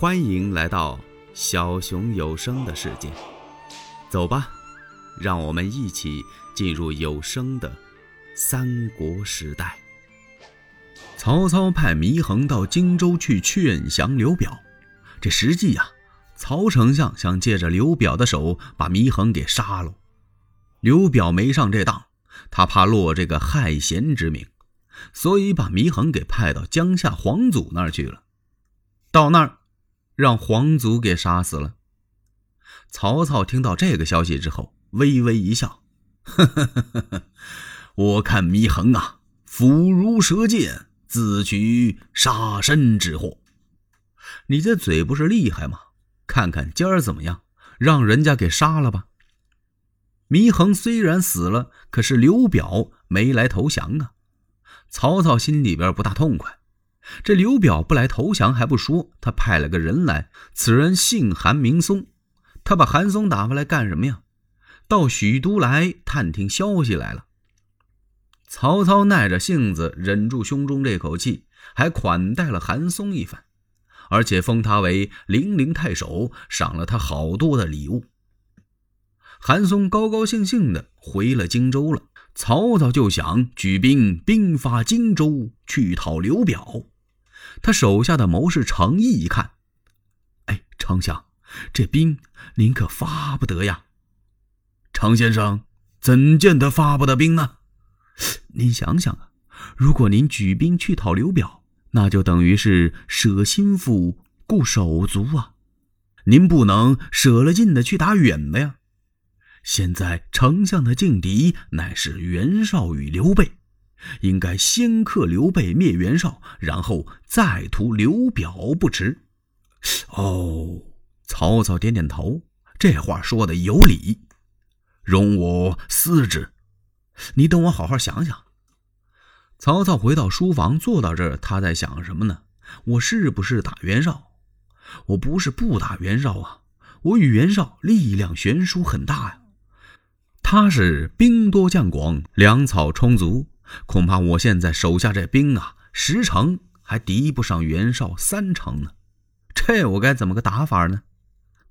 欢迎来到小熊有声的世界，走吧，让我们一起进入有声的三国时代。曹操派祢衡到荆州去劝降刘表，这实际呀，曹丞相想借着刘表的手把祢衡给杀了。刘表没上这当，他怕落这个害贤之名，所以把祢衡给派到江夏皇祖那儿去了。到那儿。让皇祖给杀死了。曹操听到这个消息之后，微微一笑：“呵呵呵呵我看祢衡啊，腹如蛇剑，自取杀身之祸。你这嘴不是厉害吗？看看今儿怎么样，让人家给杀了吧。”祢衡虽然死了，可是刘表没来投降啊。曹操心里边不大痛快。这刘表不来投降还不说，他派了个人来，此人姓韩名松。他把韩松打发来干什么呀？到许都来探听消息来了。曹操耐着性子，忍住胸中这口气，还款待了韩松一番，而且封他为零陵太守，赏了他好多的礼物。韩松高高兴兴的回了荆州了。曹操就想举兵兵发荆州，去讨刘表。他手下的谋士程毅一看，哎，丞相，这兵您可发不得呀！程先生，怎见得发不得兵呢？您想想啊，如果您举兵去讨刘表，那就等于是舍心腹顾手足啊！您不能舍了近的去打远的呀！现在丞相的劲敌乃是袁绍与刘备。应该先克刘备，灭袁绍，然后再屠刘表不迟。哦，曹操点点头，这话说的有理，容我思之。你等我好好想想。曹操回到书房，坐到这儿，他在想什么呢？我是不是打袁绍？我不是不打袁绍啊，我与袁绍力量悬殊很大呀。他是兵多将广，粮草充足。恐怕我现在手下这兵啊，十成还敌不上袁绍三成呢，这我该怎么个打法呢？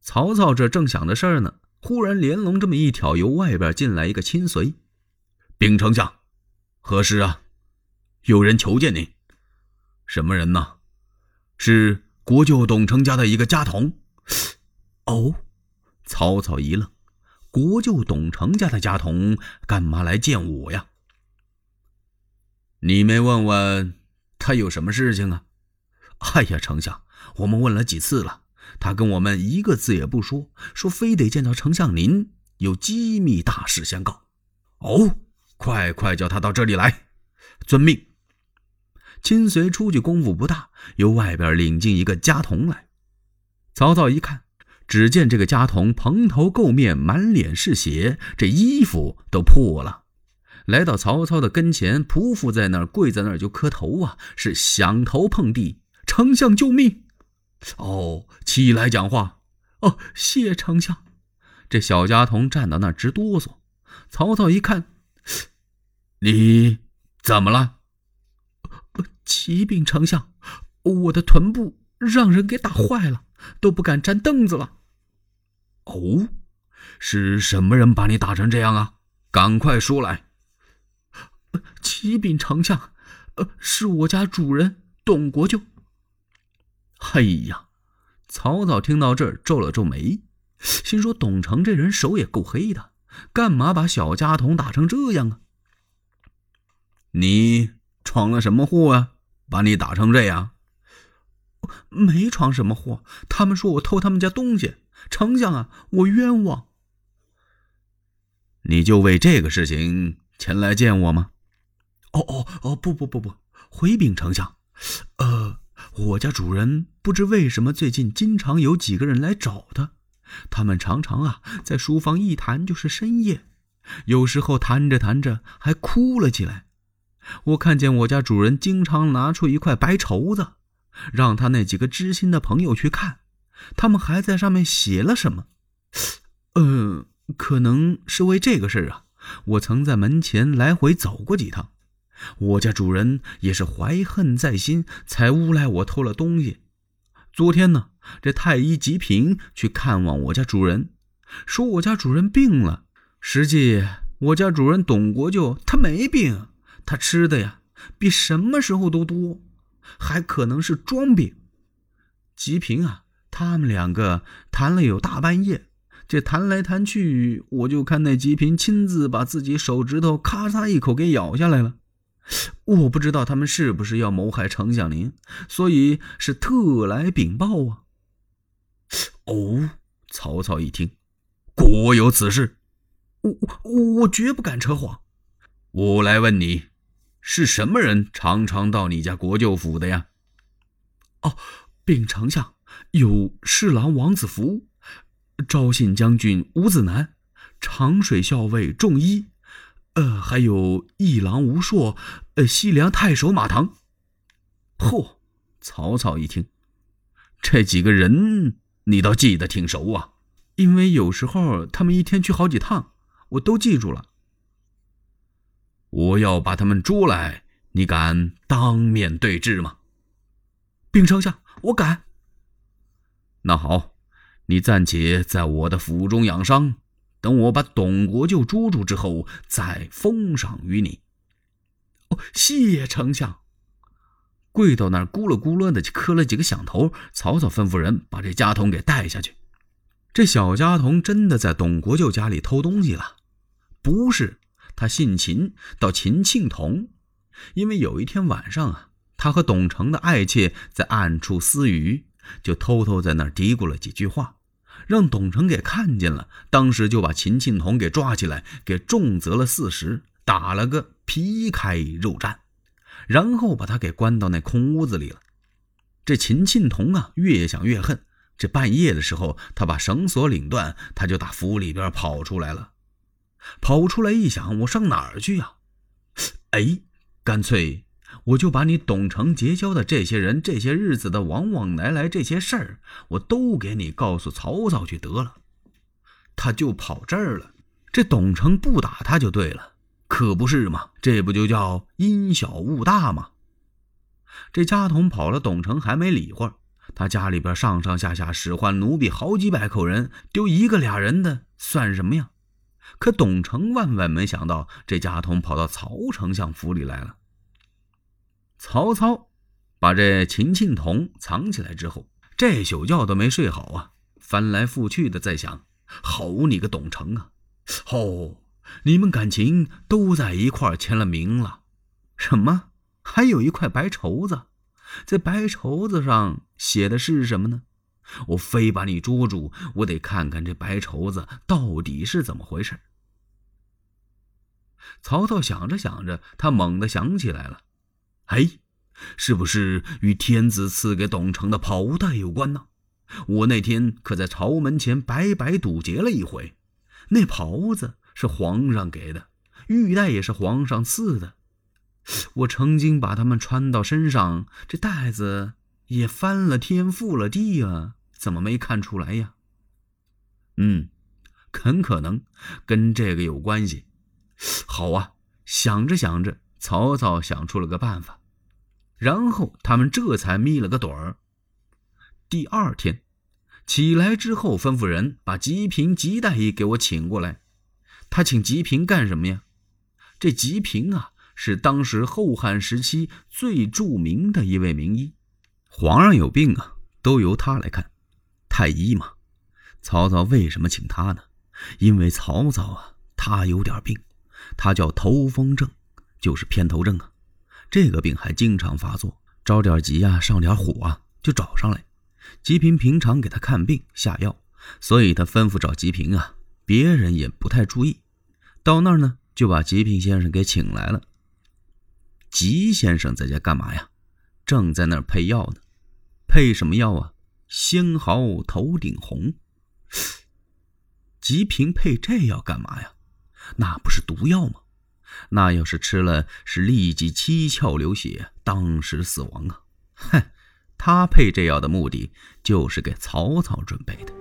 曹操这正想的事儿呢，忽然连龙这么一挑，由外边进来一个亲随，禀丞相，何事啊？有人求见您。什么人呢？是国舅董承家的一个家童。哦，曹操一愣，国舅董承家的家童干嘛来见我呀？你没问问他有什么事情啊？哎呀，丞相，我们问了几次了，他跟我们一个字也不说，说非得见到丞相您，有机密大事相告。哦，快快叫他到这里来。遵命。亲随出去功夫不大，由外边领进一个家童来。曹操一看，只见这个家童蓬头垢面，满脸是血，这衣服都破了。来到曹操的跟前，匍匐在那儿，跪在那儿就磕头啊，是响头碰地，丞相救命！哦，起来讲话。哦，谢丞相。这小家童站到那儿直哆嗦。曹操一看，你怎么了？启禀丞相，我的臀部让人给打坏了，都不敢站凳子了。哦，是什么人把你打成这样啊？赶快说来。启禀丞相，呃，是我家主人董国舅。嘿呀，曹操听到这儿皱了皱眉，心说董承这人手也够黑的，干嘛把小家童打成这样啊？你闯了什么祸啊？把你打成这样？没闯什么祸，他们说我偷他们家东西，丞相啊，我冤枉。你就为这个事情前来见我吗？哦哦哦！不不不不，回禀丞相，呃，我家主人不知为什么最近经常有几个人来找他，他们常常啊在书房一谈就是深夜，有时候谈着谈着还哭了起来。我看见我家主人经常拿出一块白绸子，让他那几个知心的朋友去看，他们还在上面写了什么。嗯，可能是为这个事儿啊，我曾在门前来回走过几趟。我家主人也是怀恨在心，才诬赖我偷了东西。昨天呢，这太医吉平去看望我家主人，说我家主人病了。实际我家主人董国舅他没病，他吃的呀比什么时候都多，还可能是装病。吉平啊，他们两个谈了有大半夜，这谈来谈去，我就看那吉平亲自把自己手指头咔嚓一口给咬下来了。我不知道他们是不是要谋害丞相您，所以是特来禀报啊。哦，曹操一听，果有此事，我我我绝不敢扯谎。我来问你，是什么人常常到你家国舅府的呀？哦，禀丞相，有侍郎王子服，昭信将军吴子南，长水校尉仲一。呃，还有一郎吴硕，呃，西凉太守马腾。嚯！曹操一听，这几个人你倒记得挺熟啊，因为有时候他们一天去好几趟，我都记住了。我要把他们捉来，你敢当面对质吗？禀丞相，我敢。那好，你暂且在我的府中养伤。等我把董国舅捉住之后，再封赏于你。哦，谢丞相。跪到那儿，咕噜咕噜的磕了几个响头。曹操吩咐人把这家童给带下去。这小家童真的在董国舅家里偷东西了？不是，他姓秦，叫秦庆童。因为有一天晚上啊，他和董承的爱妾在暗处私语，就偷偷在那儿嘀咕了几句话。让董成给看见了，当时就把秦庆童给抓起来，给重责了四十，打了个皮开肉绽，然后把他给关到那空屋子里了。这秦庆童啊，越想越恨。这半夜的时候，他把绳索领断，他就打府里边跑出来了。跑出来一想，我上哪儿去呀？哎，干脆。我就把你董承结交的这些人、这些日子的往往来来这些事儿，我都给你告诉曹操去得了。他就跑这儿了，这董承不打他就对了，可不是嘛？这不就叫因小误大吗？这家童跑了，董承还没理会他家里边上上下下使唤奴婢好几百口人，丢一个俩人的算什么呀？可董承万万没想到，这家童跑到曹丞相府里来了。曹操把这秦庆童藏起来之后，这宿觉都没睡好啊，翻来覆去的在想：好你个董承啊！哦，你们感情都在一块签了名了？什么？还有一块白绸子，在白绸子上写的是什么呢？我非把你捉住，我得看看这白绸子到底是怎么回事。曹操想着想着，他猛地想起来了。哎，是不是与天子赐给董承的袍带有关呢？我那天可在朝门前白白堵截了一回，那袍子是皇上给的，玉带也是皇上赐的。我曾经把它们穿到身上，这带子也翻了天覆了地啊，怎么没看出来呀？嗯，很可能跟这个有关系。好啊，想着想着。曹操想出了个办法，然后他们这才眯了个盹儿。第二天起来之后，吩咐人把吉平、吉太医给我请过来。他请吉平干什么呀？这吉平啊，是当时后汉时期最著名的一位名医。皇上有病啊，都由他来看。太医嘛，曹操为什么请他呢？因为曹操啊，他有点病，他叫头风症。就是偏头症啊，这个病还经常发作，着点急呀，上点火啊，就找上来。吉平平常给他看病下药，所以他吩咐找吉平啊，别人也不太注意。到那儿呢，就把吉平先生给请来了。吉先生在家干嘛呀？正在那儿配药呢。配什么药啊？仙毫头顶红。吉平配这药干嘛呀？那不是毒药吗？那要是吃了，是立即七窍流血，当时死亡啊！哼，他配这药的目的就是给曹操准备的。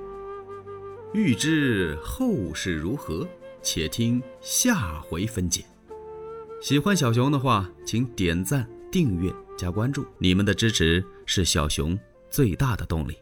欲知后事如何，且听下回分解。喜欢小熊的话，请点赞、订阅、加关注，你们的支持是小熊。最大的动力。